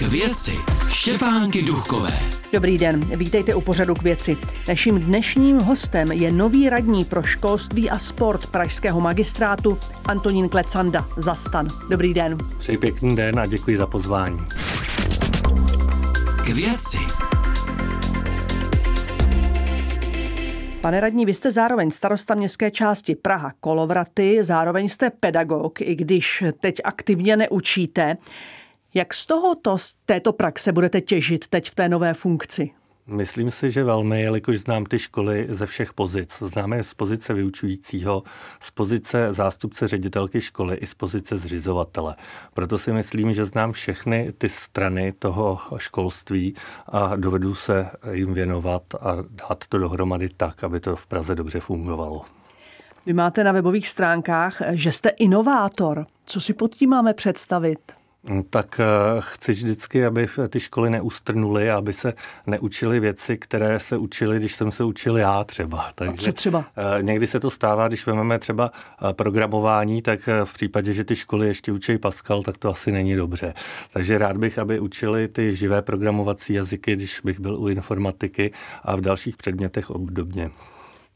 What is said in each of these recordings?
K věci Štěpánky Duchové. Dobrý den, vítejte u pořadu k věci. Naším dnešním hostem je nový radní pro školství a sport Pražského magistrátu Antonín Klecanda za stan. Dobrý den. Přeji pěkný den a děkuji za pozvání. K věci. Pane radní, vy jste zároveň starosta městské části Praha Kolovraty, zároveň jste pedagog, i když teď aktivně neučíte. Jak z tohoto, z této praxe budete těžit teď v té nové funkci? Myslím si, že velmi, jelikož znám ty školy ze všech pozic. Známe je z pozice vyučujícího, z pozice zástupce ředitelky školy i z pozice zřizovatele. Proto si myslím, že znám všechny ty strany toho školství a dovedu se jim věnovat a dát to dohromady tak, aby to v Praze dobře fungovalo. Vy máte na webových stránkách, že jste inovátor. Co si pod tím máme představit? No, tak eh, chci vždycky, aby ty školy neustrnuly, aby se neučily věci, které se učily, když jsem se učil já třeba. Takže, A co třeba? Eh, někdy se to stává, když vezmeme třeba eh, programování, tak v případě, že ty školy ještě učí Pascal, tak to asi není dobře. Takže rád bych, aby učili ty živé programovací jazyky, když bych byl u informatiky a v dalších předmětech obdobně.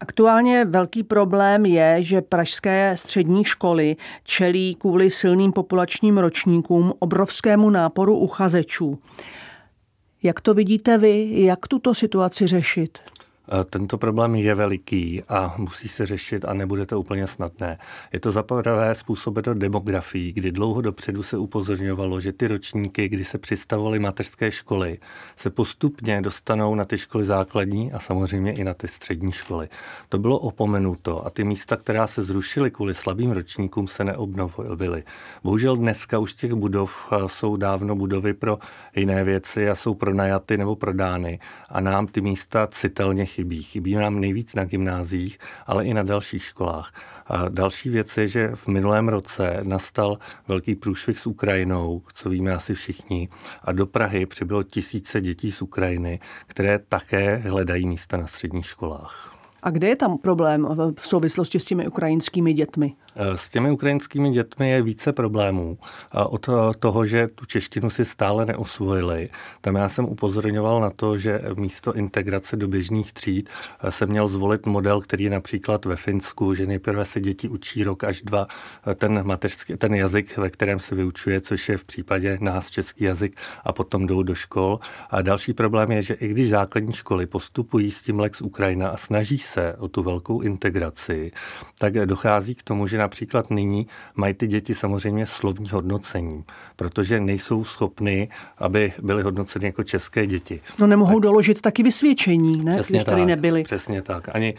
Aktuálně velký problém je, že pražské střední školy čelí kvůli silným populačním ročníkům obrovskému náporu uchazečů. Jak to vidíte vy? Jak tuto situaci řešit? Tento problém je veliký a musí se řešit a nebude to úplně snadné. Je to za prvé způsobeno demografií, kdy dlouho dopředu se upozorňovalo, že ty ročníky, kdy se přistavovaly mateřské školy, se postupně dostanou na ty školy základní a samozřejmě i na ty střední školy. To bylo opomenuto a ty místa, která se zrušily kvůli slabým ročníkům, se neobnovily. Bohužel dneska už těch budov jsou dávno budovy pro jiné věci a jsou pronajaty nebo prodány a nám ty místa citelně chybí chybí. Chybí nám nejvíc na gymnázích, ale i na dalších školách. A další věc je, že v minulém roce nastal velký průšvih s Ukrajinou, co víme asi všichni, a do Prahy přibylo tisíce dětí z Ukrajiny, které také hledají místa na středních školách. A kde je tam problém v souvislosti s těmi ukrajinskými dětmi? Eh, s těmi ukrajinskými dětmi je více problémů. Od toho, že tu češtinu si stále neosvojili, tam já jsem upozorňoval na to, že místo integrace do běžných tříd eh, se měl zvolit model, který je například ve Finsku, že nejprve se děti učí rok až dva eh, ten, mateřský, ten jazyk, ve kterém se vyučuje, což je v případě nás český jazyk, a potom jdou do škol. A další problém je, že i když základní školy postupují s tím Lex Ukrajina a snaží se o tu velkou integraci, tak dochází k tomu, že například nyní mají ty děti samozřejmě slovní hodnocení, protože nejsou schopny, aby byly hodnoceny jako české děti. No nemohou tak, doložit taky vysvědčení, ne? Přesně Když tak, tady nebyli. Přesně tak. Ani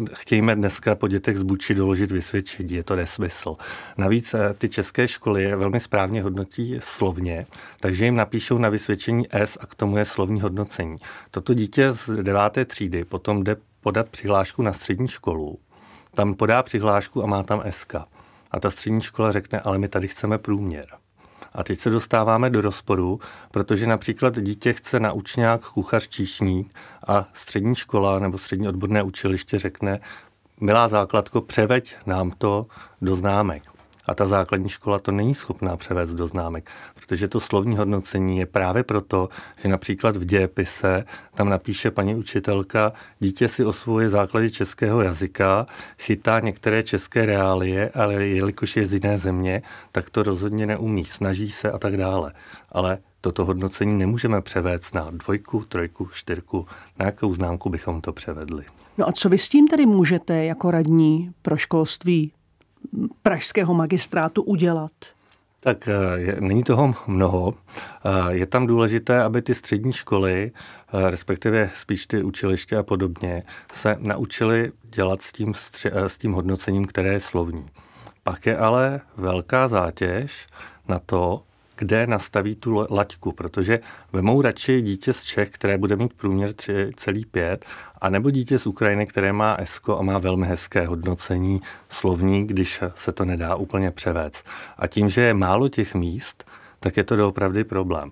uh, chtějme dneska po dětech z Buči doložit vysvědčení, je to nesmysl. Navíc uh, ty české školy je velmi správně hodnotí slovně, takže jim napíšou na vysvědčení S a k tomu je slovní hodnocení. Toto dítě z deváté třídy potom jde podat přihlášku na střední školu tam podá přihlášku a má tam SK. A ta střední škola řekne, ale my tady chceme průměr. A teď se dostáváme do rozporu, protože například dítě chce na učňák, kuchař, číšník a střední škola nebo střední odborné učiliště řekne, milá základko, převeď nám to do známek. A ta základní škola to není schopná převést do známek, protože to slovní hodnocení je právě proto, že například v dějepise tam napíše paní učitelka, dítě si osvojuje základy českého jazyka, chytá některé české reálie, ale jelikož je z jiné země, tak to rozhodně neumí, snaží se a tak dále. Ale toto hodnocení nemůžeme převést na dvojku, trojku, čtyřku, na jakou známku bychom to převedli. No a co vy s tím tedy můžete jako radní pro školství pražského magistrátu udělat? Tak eh, je, není toho mnoho. Eh, je tam důležité, aby ty střední školy, eh, respektive spíš ty učiliště a podobně, se naučili dělat s tím, s tím hodnocením, které je slovní. Pak je ale velká zátěž na to, kde nastaví tu laťku, protože vemou radši dítě z Čech, které bude mít průměr 3,5, anebo dítě z Ukrajiny, které má ESCO a má velmi hezké hodnocení slovní, když se to nedá úplně převést. A tím, že je málo těch míst, tak je to doopravdy problém.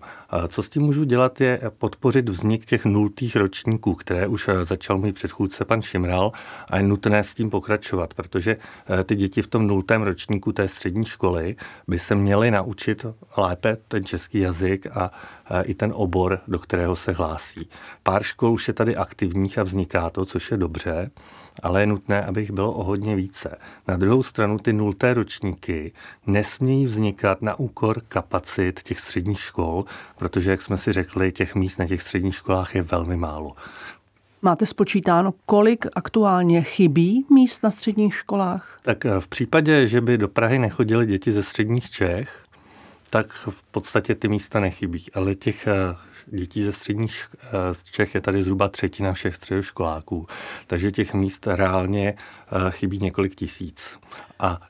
Co s tím můžu dělat, je podpořit vznik těch nultých ročníků, které už začal můj předchůdce pan Šimral a je nutné s tím pokračovat, protože ty děti v tom nultém ročníku té střední školy by se měly naučit lépe ten český jazyk a i ten obor, do kterého se hlásí. Pár škol už je tady aktivních a vzniká to, což je dobře, ale je nutné, aby jich bylo o hodně více. Na druhou stranu ty nulté ročníky nesmějí vznikat na úkor kapacit těch středních škol, protože, jak jsme si řekli, těch míst na těch středních školách je velmi málo. Máte spočítáno, kolik aktuálně chybí míst na středních školách? Tak v případě, že by do Prahy nechodili děti ze středních Čech, tak v podstatě ty místa nechybí. Ale těch eh, dětí ze středních eh, Čech je tady zhruba třetina všech středoškoláků. Takže těch míst reálně eh, chybí několik tisíc. A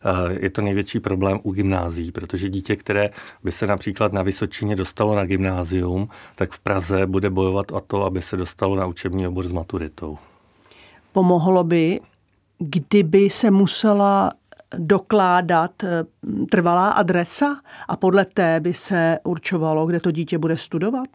je to největší problém u gymnázií, protože dítě, které by se například na Vysočině dostalo na gymnázium, tak v Praze bude bojovat o to, aby se dostalo na učební obor s maturitou. Pomohlo by, kdyby se musela dokládat eh, trvalá adresa a podle té by se určovalo, kde to dítě bude studovat?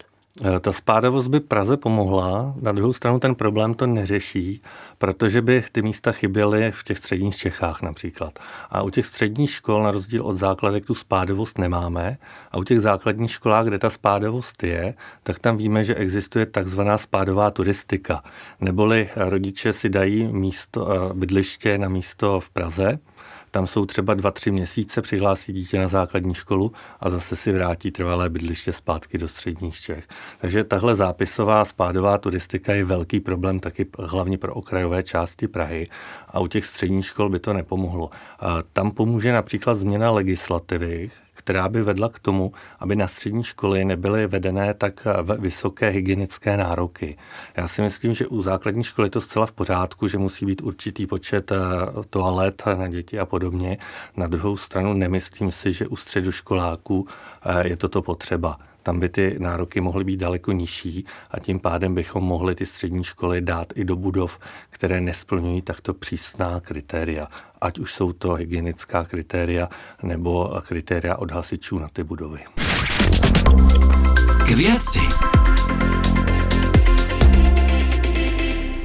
Eh, ta spádavost by Praze pomohla, na druhou stranu ten problém to neřeší, protože by ty místa chyběly v těch středních Čechách například. A u těch středních škol, na rozdíl od základek, tu spádavost nemáme. A u těch základních školách, kde ta spádavost je, tak tam víme, že existuje takzvaná spádová turistika. Neboli rodiče si dají místo, eh, bydliště na místo v Praze, tam jsou třeba dva, tři měsíce, přihlásí dítě na základní školu a zase si vrátí trvalé bydliště zpátky do středních Čech. Takže tahle zápisová spádová turistika je velký problém taky hlavně pro okrajové části Prahy a u těch středních škol by to nepomohlo. Tam pomůže například změna legislativy, která by vedla k tomu, aby na střední školy nebyly vedené tak vysoké hygienické nároky. Já si myslím, že u základní školy je to zcela v pořádku, že musí být určitý počet eh, toalet na děti a podobně. Na druhou stranu nemyslím si, že u středoškoláků eh, je toto potřeba tam by ty nároky mohly být daleko nižší a tím pádem bychom mohli ty střední školy dát i do budov, které nesplňují takto přísná kritéria. Ať už jsou to hygienická kritéria nebo kritéria od hasičů na ty budovy. K věci.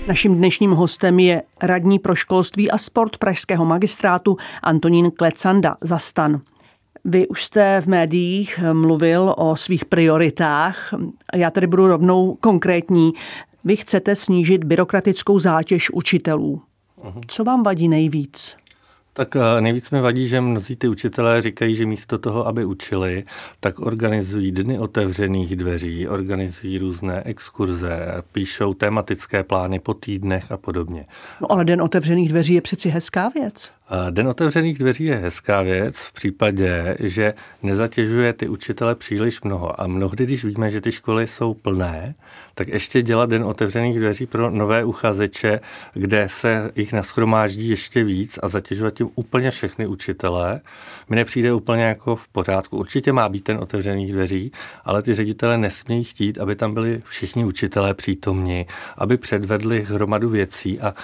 Naším dnešním hostem je radní pro školství a sport Pražského magistrátu Antonín Klecanda za stan. Vy už jste v médiích mluvil o svých prioritách. Já tady budu rovnou konkrétní. Vy chcete snížit byrokratickou zátěž učitelů. Co vám vadí nejvíc? Tak eh, nejvíc mi vadí, že mnozí ty učitelé říkají, že místo toho, aby učili, tak organizují dny otevřených dveří, organizují různé exkurze, píšou tematické plány po týdnech a podobně. No ale den otevřených dveří je přeci hezká věc. Den otevřených dveří je hezká věc v případě, že nezatěžuje ty učitele příliš mnoho. A mnohdy, když víme, že ty školy jsou plné, tak ještě dělat den otevřených dveří pro nové uchazeče, kde se jich naschromáždí ještě víc a zatěžovat tím úplně všechny učitele, mi nepřijde úplně jako v pořádku. Určitě má být ten otevřených dveří, ale ty ředitele nesmějí chtít, aby tam byli všichni učitelé přítomni, aby předvedli hromadu věcí. A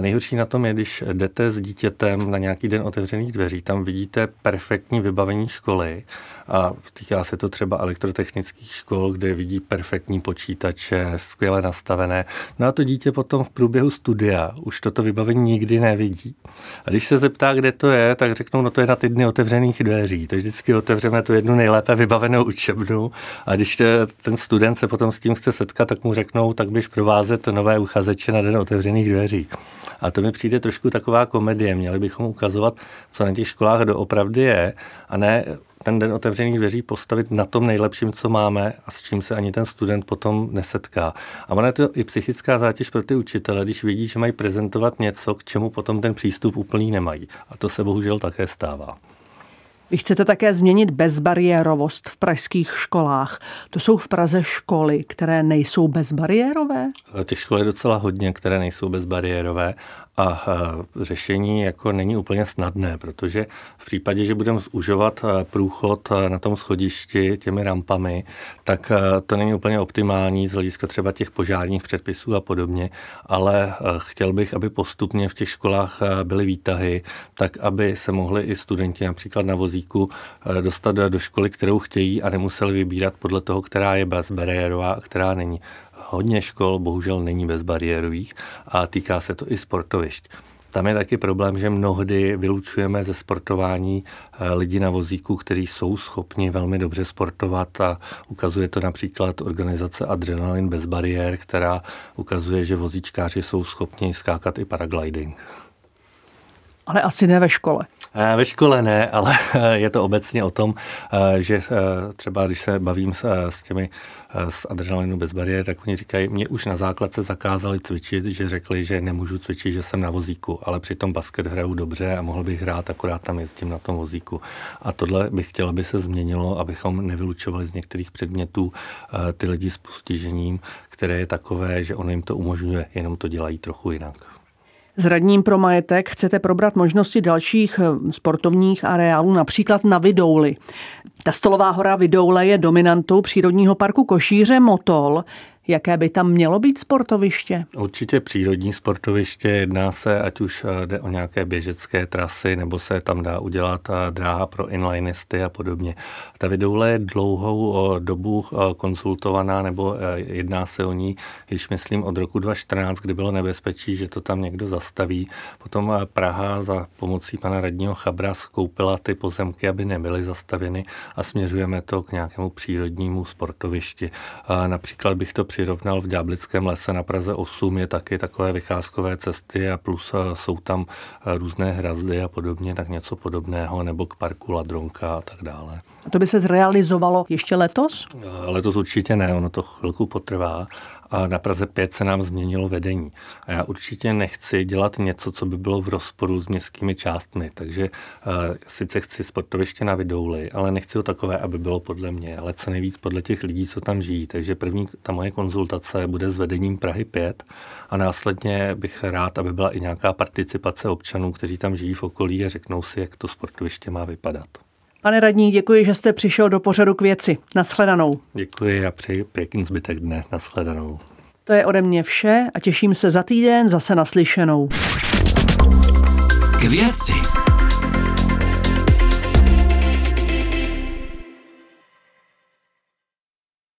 nejhorší na tom je, když jdete s dítětem na nějaký den otevřených dveří, tam vidíte perfektní vybavení školy a týká se to třeba elektrotechnických škol, kde vidí perfektní počítače, skvěle nastavené. No a to dítě potom v průběhu studia už toto vybavení nikdy nevidí. A když se zeptá, kde to je, tak řeknou, no to je na ty dny otevřených dveří. To vždycky otevřeme tu jednu nejlépe vybavenou učebnu a když ten student se potom s tím chce setkat, tak mu řeknou, tak běž provázet nové uchazeče na den otevřených dveří. A to mi přijde trošku taková komedie. Měli bychom ukazovat, co na těch školách doopravdy je a ne ten den otevřených dveří postavit na tom nejlepším, co máme a s čím se ani ten student potom nesetká. A ona je to i psychická zátěž pro ty učitele, když vidí, že mají prezentovat něco, k čemu potom ten přístup úplný nemají. A to se bohužel také stává. Vy chcete také změnit bezbariérovost v pražských školách. To jsou v Praze školy, které nejsou bezbariérové? Těch škol je docela hodně, které nejsou bezbariérové A řešení jako není úplně snadné, protože v případě, že budeme zužovat průchod na tom schodišti těmi rampami, tak to není úplně optimální z hlediska třeba těch požárních předpisů a podobně, ale chtěl bych, aby postupně v těch školách byly výtahy, tak aby se mohli i studenti například na vozíku dostat do školy, kterou chtějí a nemuseli vybírat podle toho, která je bezbariérová a která není. Hodně škol bohužel není bezbariérových a týká se to i sportovišť. Tam je taky problém, že mnohdy vylučujeme ze sportování eh, lidi na vozíku, kteří jsou schopni velmi dobře sportovat a ukazuje to například organizace Adrenalin bez bariér, která ukazuje, že vozíčkáři jsou schopni skákat i paragliding. Ale asi ne ve škole. Ve škole ne, ale je to obecně o tom, že třeba když se bavím s těmi z adrenalinu bez bariér, tak oni říkají, mě už na základce zakázali cvičit, že řekli, že nemůžu cvičit, že jsem na vozíku, ale přitom basket hraju dobře a mohl bych hrát, akorát tam jezdím na tom vozíku. A tohle bych chtěl, aby se změnilo, abychom nevylučovali z některých předmětů ty lidi s postižením, které je takové, že ono jim to umožňuje, jenom to dělají trochu jinak. S radním pro majetek chcete probrat možnosti dalších eh, sportovních areálů, například na Vidouli. Ta stolová hora Vidoule je dominantou přírodního parku Košíře Motol. Jaké by tam mělo být sportoviště? Určitě přírodní sportoviště. Jedná se, ať už eh, jde o nějaké běžecké trasy, nebo se tam dá udělat eh, dráha pro inlinisty a podobně. Ta vidoule je dlouhou eh, dobu konsultovaná, nebo jedná se o ní, již myslím od roku 2014, kdy bylo nebezpečí, že to tam někdo zastaví. Potom Praha za pomocí pana radního Chabra skoupila ty pozemky, aby nebyly zastavěny a směřujeme to k nějakému přírodnímu sportovišti. Například bych to přirovnal v Ďáblickém lese na Praze 8 je taky takové vycházkové cesty a plus jsou tam eh, různé hrazdy a podobně, tak něco podobného, nebo k parku Ladronka a tak dále. A to by se zrealizovalo ještě letos? Eh, letos určitě ne, ono to chvilku potrvá, a na Praze 5 se nám změnilo vedení. A já určitě nechci dělat něco, co by bylo v rozporu s městskými částmi, takže uh, sice chci sportoviště na Vidouli, ale nechci ho takové, aby bylo podle mě, ale co nejvíc podle těch lidí, co tam žijí. Takže první ta moje konzultace bude s vedením Prahy 5 a následně bych rád, aby byla i nějaká participace občanů, kteří tam žijí v okolí a řeknou si, jak to sportoviště má vypadat. Pane radní, děkuji, že jste přišel do pořadu k věci. Naschledanou. Děkuji a přeji pěkný zbytek dne. Naschledanou. To je ode mě vše a těším se za týden zase naslyšenou. K věci.